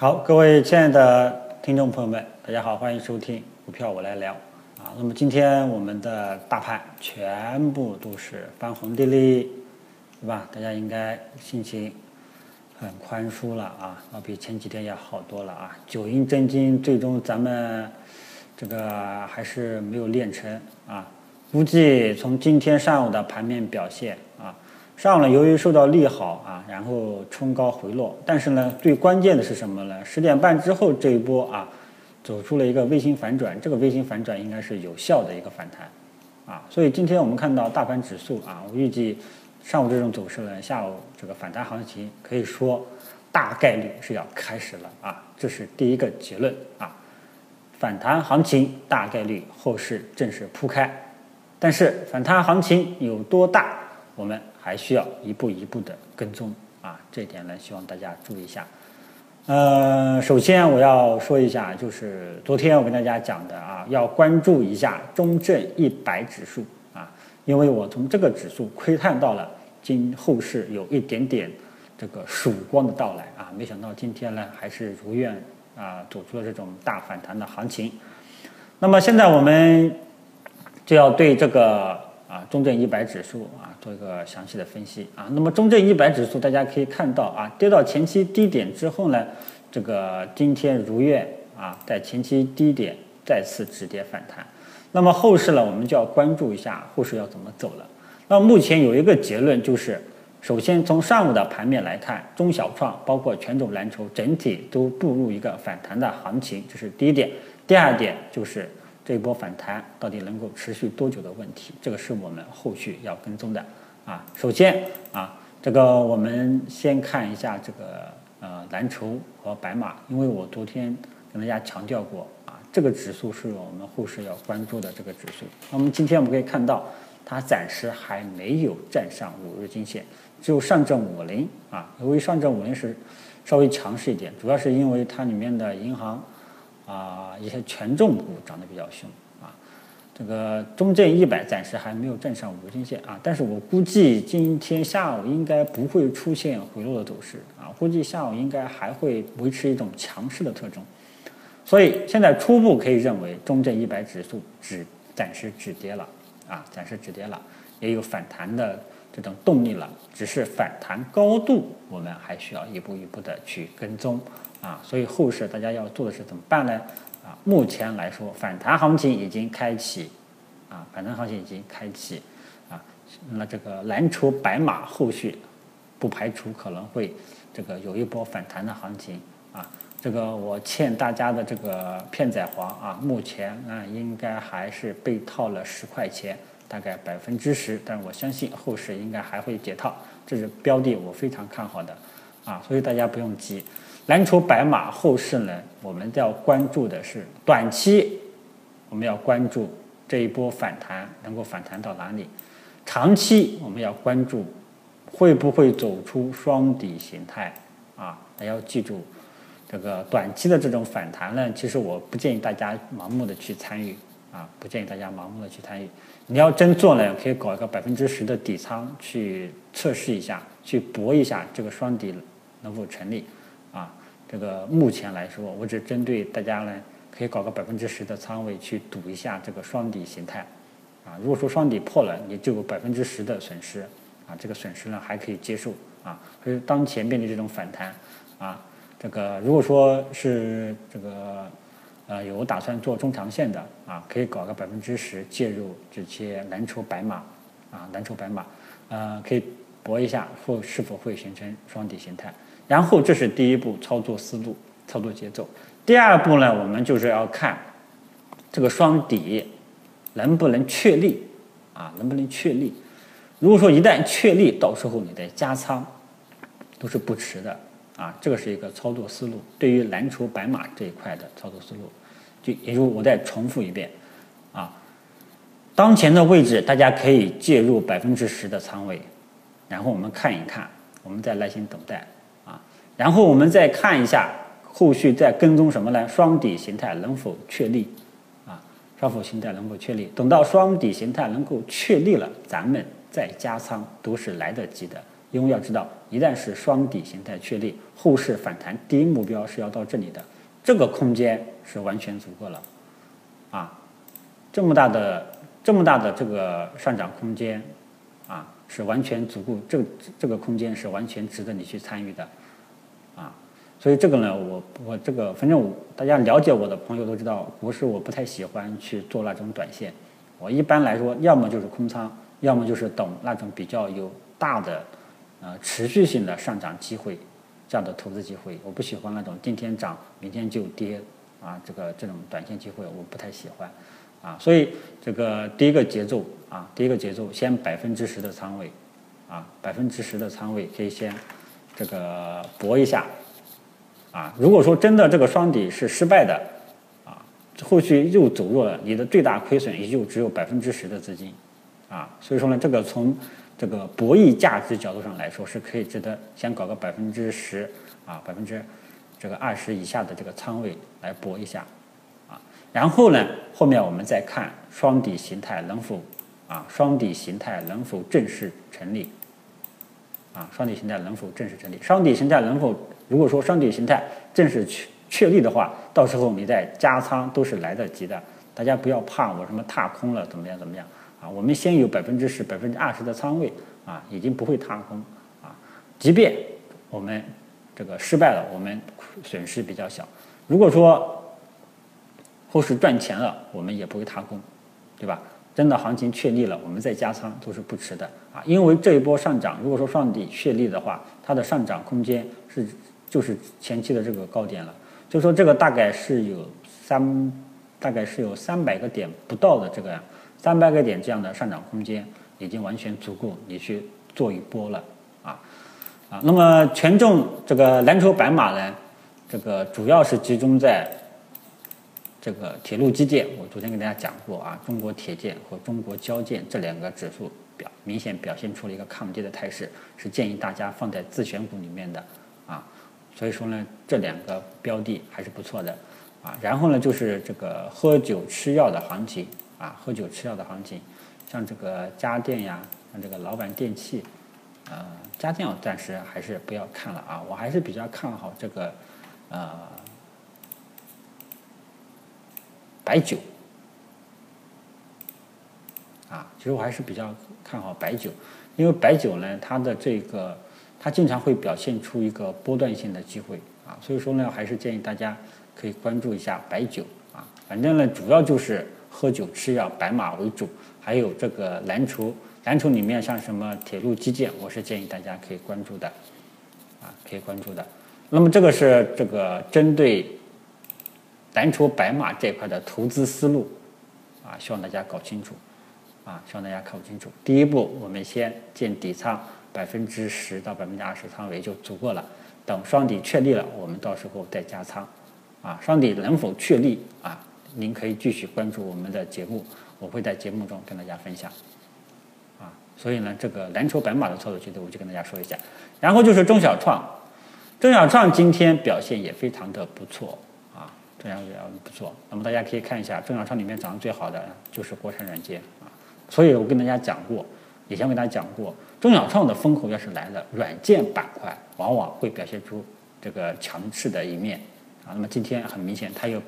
好，各位亲爱的听众朋友们，大家好，欢迎收听股票我来聊啊。那么今天我们的大盘全部都是翻红的嘞，对吧？大家应该心情很宽舒了啊，要比前几天要好多了啊。九阴真经最终咱们这个还是没有练成啊，估计从今天上午的盘面表现啊。上了，由于受到利好啊，然后冲高回落，但是呢，最关键的是什么呢？十点半之后这一波啊，走出了一个微型反转，这个微型反转应该是有效的一个反弹，啊，所以今天我们看到大盘指数啊，我预计上午这种走势呢，下午这个反弹行情可以说大概率是要开始了啊，这是第一个结论啊，反弹行情大概率后市正式铺开，但是反弹行情有多大，我们。还需要一步一步的跟踪啊，这点呢，希望大家注意一下。呃，首先我要说一下，就是昨天我跟大家讲的啊，要关注一下中证一百指数啊，因为我从这个指数窥探到了今后市有一点点这个曙光的到来啊，没想到今天呢还是如愿啊，走出了这种大反弹的行情。那么现在我们就要对这个。啊，中证一百指数啊，做一个详细的分析啊。那么中证一百指数，大家可以看到啊，跌到前期低点之后呢，这个今天如愿啊，在前期低点再次止跌反弹。那么后市呢，我们就要关注一下后市要怎么走了。那目前有一个结论就是，首先从上午的盘面来看，中小创包括权重蓝筹整体都步入一个反弹的行情，这是第一点。第二点就是。这一波反弹到底能够持续多久的问题，这个是我们后续要跟踪的啊。首先啊，这个我们先看一下这个呃蓝筹和白马，因为我昨天跟大家强调过啊，这个指数是我们后市要关注的这个指数。那么今天我们可以看到，它暂时还没有站上五日均线，只有上证五零啊。由于上证五零是稍微强势一点，主要是因为它里面的银行。啊，一些权重股涨得比较凶啊，这个中证一百暂时还没有站上五日均线啊，但是我估计今天下午应该不会出现回落的走势啊，估计下午应该还会维持一种强势的特征，所以现在初步可以认为中证一百指数止暂时止跌了啊，暂时止跌了，也有反弹的这种动力了，只是反弹高度我们还需要一步一步的去跟踪。啊，所以后市大家要做的是怎么办呢？啊，目前来说反弹行情已经开启，啊，反弹行情已经开启，啊，那这个蓝筹白马后续不排除可能会这个有一波反弹的行情，啊，这个我欠大家的这个片仔癀啊，目前啊应该还是被套了十块钱，大概百分之十，但是我相信后市应该还会解套，这是标的我非常看好的，啊，所以大家不用急。蓝筹白马后市呢，我们要关注的是短期，我们要关注这一波反弹能够反弹到哪里；长期我们要关注会不会走出双底形态啊！大家要记住，这个短期的这种反弹呢，其实我不建议大家盲目的去参与啊，不建议大家盲目的去参与。你要真做呢，可以搞一个百分之十的底仓去测试一下，去搏一下这个双底能否成立。这个目前来说，我只针对大家呢，可以搞个百分之十的仓位去赌一下这个双底形态。啊，如果说双底破了，你就有百分之十的损失。啊，这个损失呢还可以接受。啊，所以当前面的这种反弹，啊，这个如果说是这个呃有打算做中长线的，啊，可以搞个百分之十介入这些蓝筹白马。啊，蓝筹白马，呃，可以搏一下或是否会形成双底形态。然后这是第一步操作思路、操作节奏。第二步呢，我们就是要看这个双底能不能确立啊，能不能确立？如果说一旦确立，到时候你再加仓都是不迟的啊。这个是一个操作思路。对于蓝筹白马这一块的操作思路，就也就我再重复一遍啊。当前的位置，大家可以介入百分之十的仓位，然后我们看一看，我们再耐心等待。然后我们再看一下后续再跟踪什么呢？双底形态能否确立？啊，双底形态能否确立？等到双底形态能够确立了，咱们再加仓都是来得及的。因为要知道一旦是双底形态确立，后市反弹第一目标是要到这里的，这个空间是完全足够了，啊，这么大的这么大的这个上涨空间，啊，是完全足够，这这个空间是完全值得你去参与的，啊，所以这个呢，我我这个反正大家了解我的朋友都知道，股市我不太喜欢去做那种短线，我一般来说要么就是空仓，要么就是等那种比较有大的。呃，持续性的上涨机会，这样的投资机会，我不喜欢那种今天涨明天就跌啊，这个这种短线机会我不太喜欢啊，所以这个第一个节奏啊，第一个节奏先百分之十的仓位啊，百分之十的仓位可以先这个搏一下。啊，如果说真的这个双底是失败的啊，后续又走弱了，你的最大亏损也就只有百分之十的资金。啊，所以说呢，这个从这个博弈价值角度上来说，是可以值得先搞个百分之十啊，百分之这个二十以下的这个仓位来搏一下。啊。然后呢，后面我们再看双底形态能否啊，双底形态能否正式成立。啊？双底形态能否正式成立？双底形态能否？如果说双底形态正式确确立的话，到时候你再加仓都是来得及的。大家不要怕我什么踏空了怎么样怎么样。啊，我们先有百分之十、百分之二十的仓位啊，已经不会踏空啊。即便我们这个失败了，我们损失比较小。如果说后市赚钱了，我们也不会踏空，对吧？真的行情确立了，我们再加仓都是不迟的啊。因为这一波上涨，如果说上底确立的话，它的上涨空间是就是前期的这个高点了，就说这个大概是有三，大概是有三百个点不到的这个。三百个点这样的上涨空间已经完全足够你去做一波了啊啊！那么权重这个蓝筹白马呢，这个主要是集中在这个铁路基建。我昨天跟大家讲过啊，中国铁建和中国交建这两个指数表明显表现出了一个抗跌的态势，是建议大家放在自选股里面的啊。所以说呢，这两个标的还是不错的啊。然后呢，就是这个喝酒吃药的行情。啊，喝酒吃药的行情，像这个家电呀，像这个老板电器，呃，家电我暂时还是不要看了啊，我还是比较看好这个，呃，白酒，啊，其实我还是比较看好白酒，因为白酒呢，它的这个，它经常会表现出一个波段性的机会啊，所以说呢，还是建议大家可以关注一下白酒啊，反正呢，主要就是。喝酒吃药，白马为主，还有这个蓝筹，蓝筹里面像什么铁路基建，我是建议大家可以关注的，啊，可以关注的。那么这个是这个针对蓝筹白马这块的投资思路，啊，希望大家搞清楚，啊，希望大家搞清楚。第一步，我们先建底仓，百分之十到百分之二十仓位就足够了。等双底确立了，我们到时候再加仓，啊，双底能否确立啊？您可以继续关注我们的节目，我会在节目中跟大家分享。啊，所以呢，这个蓝筹白马的操作节奏，我就跟大家说一下。然后就是中小创，中小创今天表现也非常的不错，这样比较不错。那么大家可以看一下，中小创里面涨得最好的就是国产软件啊。所以我跟大家讲过，以前跟大家讲过，中小创的风口要是来了，软件板块往往会表现出这个强势的一面啊。那么今天很明显，它又。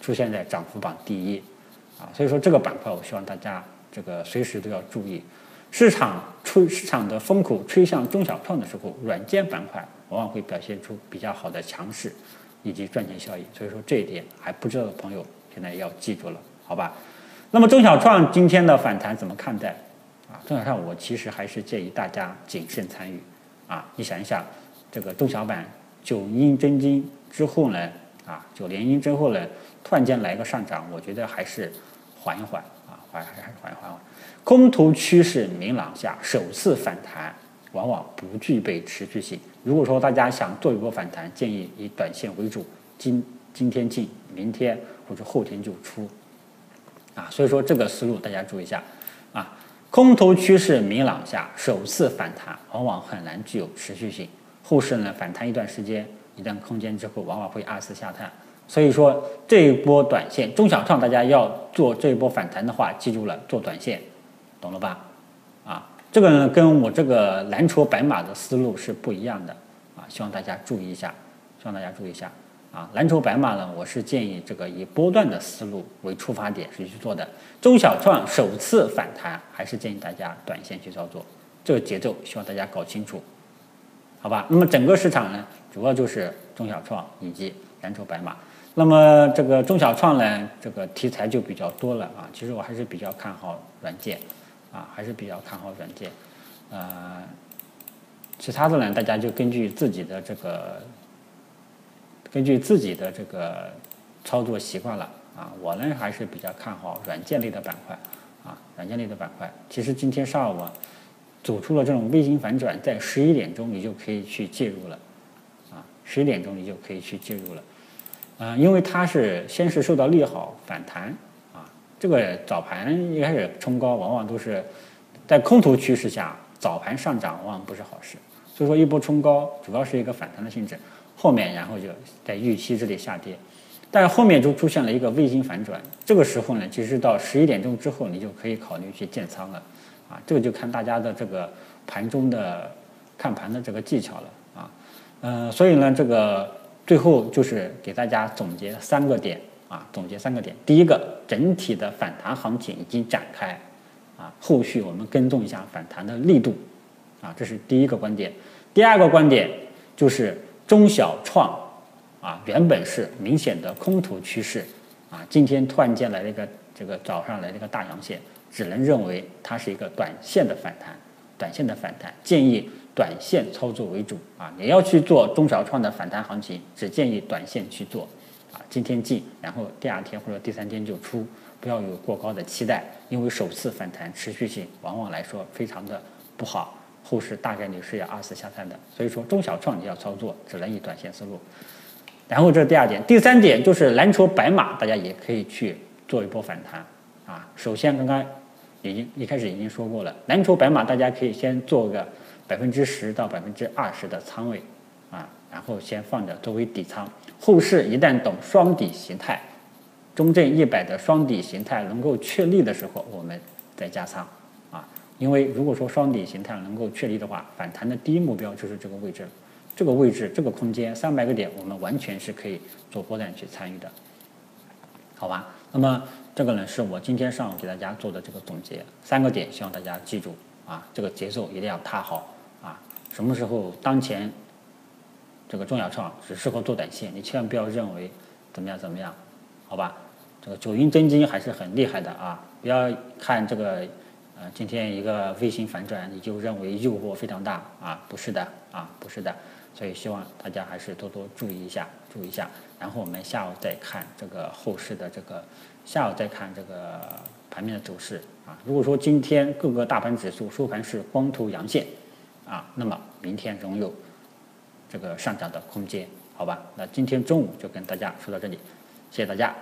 出现在涨幅榜第一，啊，所以说这个板块我希望大家这个随时都要注意，市场吹市场的风口吹向中小创的时候，软件板块往往会表现出比较好的强势以及赚钱效应，所以说这一点还不知道的朋友现在要记住了，好吧？那么中小创今天的反弹怎么看待？啊，中小创我其实还是建议大家谨慎参与，啊，你想一想，这个中小板九阴真经之后呢，啊，九连阴之后呢？突然间来个上涨，我觉得还是缓一缓啊，缓还是缓一缓。空头趋势明朗下，首次反弹往往不具备持续性。如果说大家想做一波反弹，建议以短线为主，今今天进，明天或者后天就出啊。所以说这个思路大家注意一下啊。空头趋势明朗下，首次反弹往往很难具有持续性。后市呢反弹一段时间，一段空间之后，往往会二次下探。所以说这一波短线中小创，大家要做这一波反弹的话，记住了做短线，懂了吧？啊，这个呢跟我这个蓝筹白马的思路是不一样的啊，希望大家注意一下，希望大家注意一下啊。蓝筹白马呢，我是建议这个以波段的思路为出发点是去做的。中小创首次反弹，还是建议大家短线去操作，这个节奏希望大家搞清楚，好吧？那么整个市场呢，主要就是中小创以及蓝筹白马。那么这个中小创呢，这个题材就比较多了啊。其实我还是比较看好软件。啊，还是比较看好软件，呃，其他的呢，大家就根据自己的这个，根据自己的这个操作习惯了啊。我呢还是比较看好软件类的板块，啊，软件类的板块。其实今天上午走出了这种微型反转，在十一点钟你就可以去介入了，啊，十一点钟你就可以去介入了，啊，因为它是先是受到利好反弹。这个早盘一开始冲高，往往都是在空头趋势下，早盘上涨往往不是好事。所以说一波冲高，主要是一个反弹的性质，后面然后就在预期这里下跌，但是后面就出现了一个微型反转。这个时候呢，其实到十一点钟之后，你就可以考虑去建仓了。啊，这个就看大家的这个盘中的看盘的这个技巧了。啊，嗯，所以呢，这个最后就是给大家总结三个点。啊，总结三个点。第一个，整体的反弹行情已经展开，啊，后续我们跟踪一下反弹的力度，啊，这是第一个观点。第二个观点就是中小创，啊，原本是明显的空头趋势，啊，今天突然间来了一个这个早上来了一个大阳线，只能认为它是一个短线的反弹，短线的反弹，建议短线操作为主，啊，你要去做中小创的反弹行情，只建议短线去做。今天进，然后第二天或者第三天就出，不要有过高的期待，因为首次反弹持续性往往来说非常的不好，后市大概率是要二次下探的。所以说中小创你要操作，只能以短线思路。然后这是第二点，第三点就是蓝筹白马，大家也可以去做一波反弹啊。首先刚刚已经一开始已经说过了，蓝筹白马大家可以先做个百分之十到百分之二十的仓位啊，然后先放着作为底仓。后市一旦等双底形态，中证一百的双底形态能够确立的时候，我们再加仓啊。因为如果说双底形态能够确立的话，反弹的第一目标就是这个位置，这个位置这个空间三百个点，我们完全是可以做波段去参与的，好吧？那么这个呢，是我今天上午给大家做的这个总结，三个点，希望大家记住啊，这个节奏一定要踏好啊。什么时候当前？这个中小创只适合做短线，你千万不要认为怎么样怎么样，好吧？这个九阴真经还是很厉害的啊！不要看这个，呃，今天一个微型反转，你就认为诱惑非常大啊？不是的啊，不是的。所以希望大家还是多多注意一下，注意一下。然后我们下午再看这个后市的这个，下午再看这个盘面的走势啊。如果说今天各个大盘指数收盘是光头阳线啊，那么明天仍有。这个上涨的空间，好吧？那今天中午就跟大家说到这里，谢谢大家。